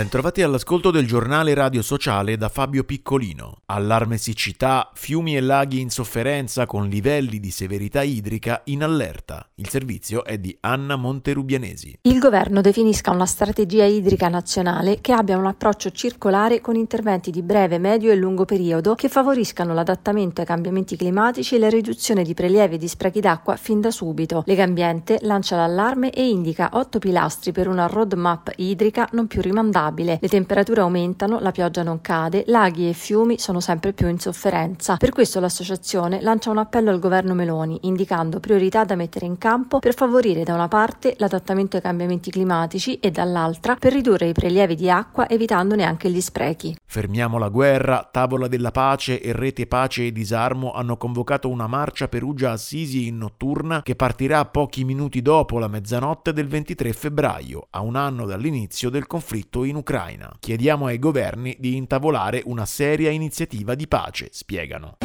Bentrovati all'ascolto del giornale radio sociale da Fabio Piccolino. Allarme siccità, fiumi e laghi in sofferenza con livelli di severità idrica in allerta. Il servizio è di Anna Monterubianesi. Il governo definisca una strategia idrica nazionale che abbia un approccio circolare con interventi di breve, medio e lungo periodo che favoriscano l'adattamento ai cambiamenti climatici e la riduzione di prelievi e di sprechi d'acqua fin da subito. Legambiente lancia l'allarme e indica otto pilastri per una roadmap idrica non più rimandabile stabile, le temperature aumentano, la pioggia non cade, laghi e fiumi sono sempre più in sofferenza. Per questo l'associazione lancia un appello al governo Meloni, indicando priorità da mettere in campo per favorire da una parte l'adattamento ai cambiamenti climatici e dall'altra per ridurre i prelievi di acqua evitandone anche gli sprechi. Fermiamo la guerra, Tavola della Pace e Rete Pace e Disarmo hanno convocato una marcia Perugia-Assisi in notturna che partirà pochi minuti dopo la mezzanotte del 23 febbraio, a un anno dall'inizio del conflitto in Ucraina. Chiediamo ai governi di intavolare una seria iniziativa di pace, spiegano.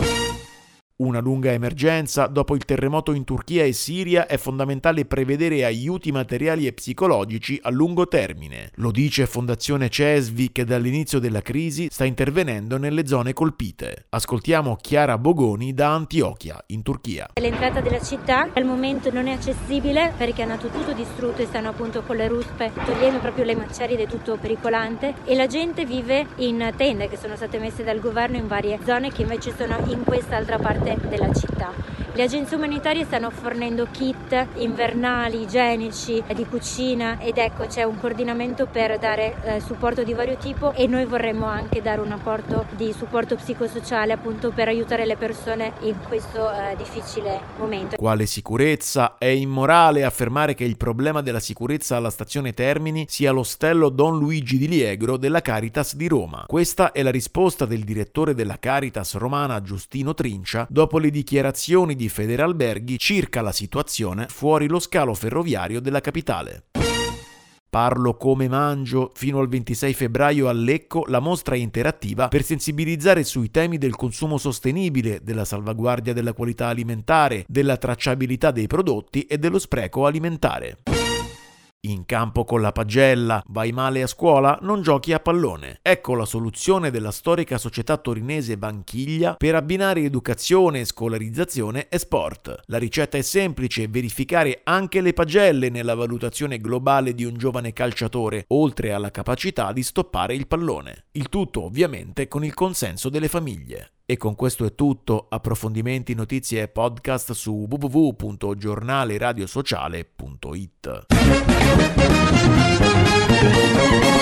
Una lunga emergenza, dopo il terremoto in Turchia e Siria è fondamentale prevedere aiuti materiali e psicologici a lungo termine. Lo dice Fondazione Cesvi che dall'inizio della crisi sta intervenendo nelle zone colpite. Ascoltiamo Chiara Bogoni da Antiochia, in Turchia. L'entrata della città al momento non è accessibile perché hanno tutto distrutto e stanno appunto con le ruspe togliendo proprio le macerie ed è tutto pericolante e la gente vive in tende che sono state messe dal governo in varie zone che invece sono in quest'altra parte parte della città. Le agenzie umanitarie stanno fornendo kit invernali, igienici, di cucina ed ecco c'è un coordinamento per dare eh, supporto di vario tipo e noi vorremmo anche dare un apporto di supporto psicosociale appunto per aiutare le persone in questo eh, difficile momento. Quale sicurezza? È immorale affermare che il problema della sicurezza alla stazione Termini sia l'ostello Don Luigi di Liegro della Caritas di Roma. Questa è la risposta del direttore della Caritas romana Giustino Trincia dopo le dichiarazioni di Federalberghi circa la situazione fuori lo scalo ferroviario della capitale. Parlo come mangio fino al 26 febbraio a Lecco la mostra interattiva per sensibilizzare sui temi del consumo sostenibile, della salvaguardia della qualità alimentare, della tracciabilità dei prodotti e dello spreco alimentare. In campo con la pagella, vai male a scuola, non giochi a pallone. Ecco la soluzione della storica società torinese Banchiglia per abbinare educazione, scolarizzazione e sport. La ricetta è semplice, verificare anche le pagelle nella valutazione globale di un giovane calciatore, oltre alla capacità di stoppare il pallone. Il tutto ovviamente con il consenso delle famiglie. E con questo è tutto, approfondimenti, notizie e podcast su www.giornaleradiosociale.it. Thank you.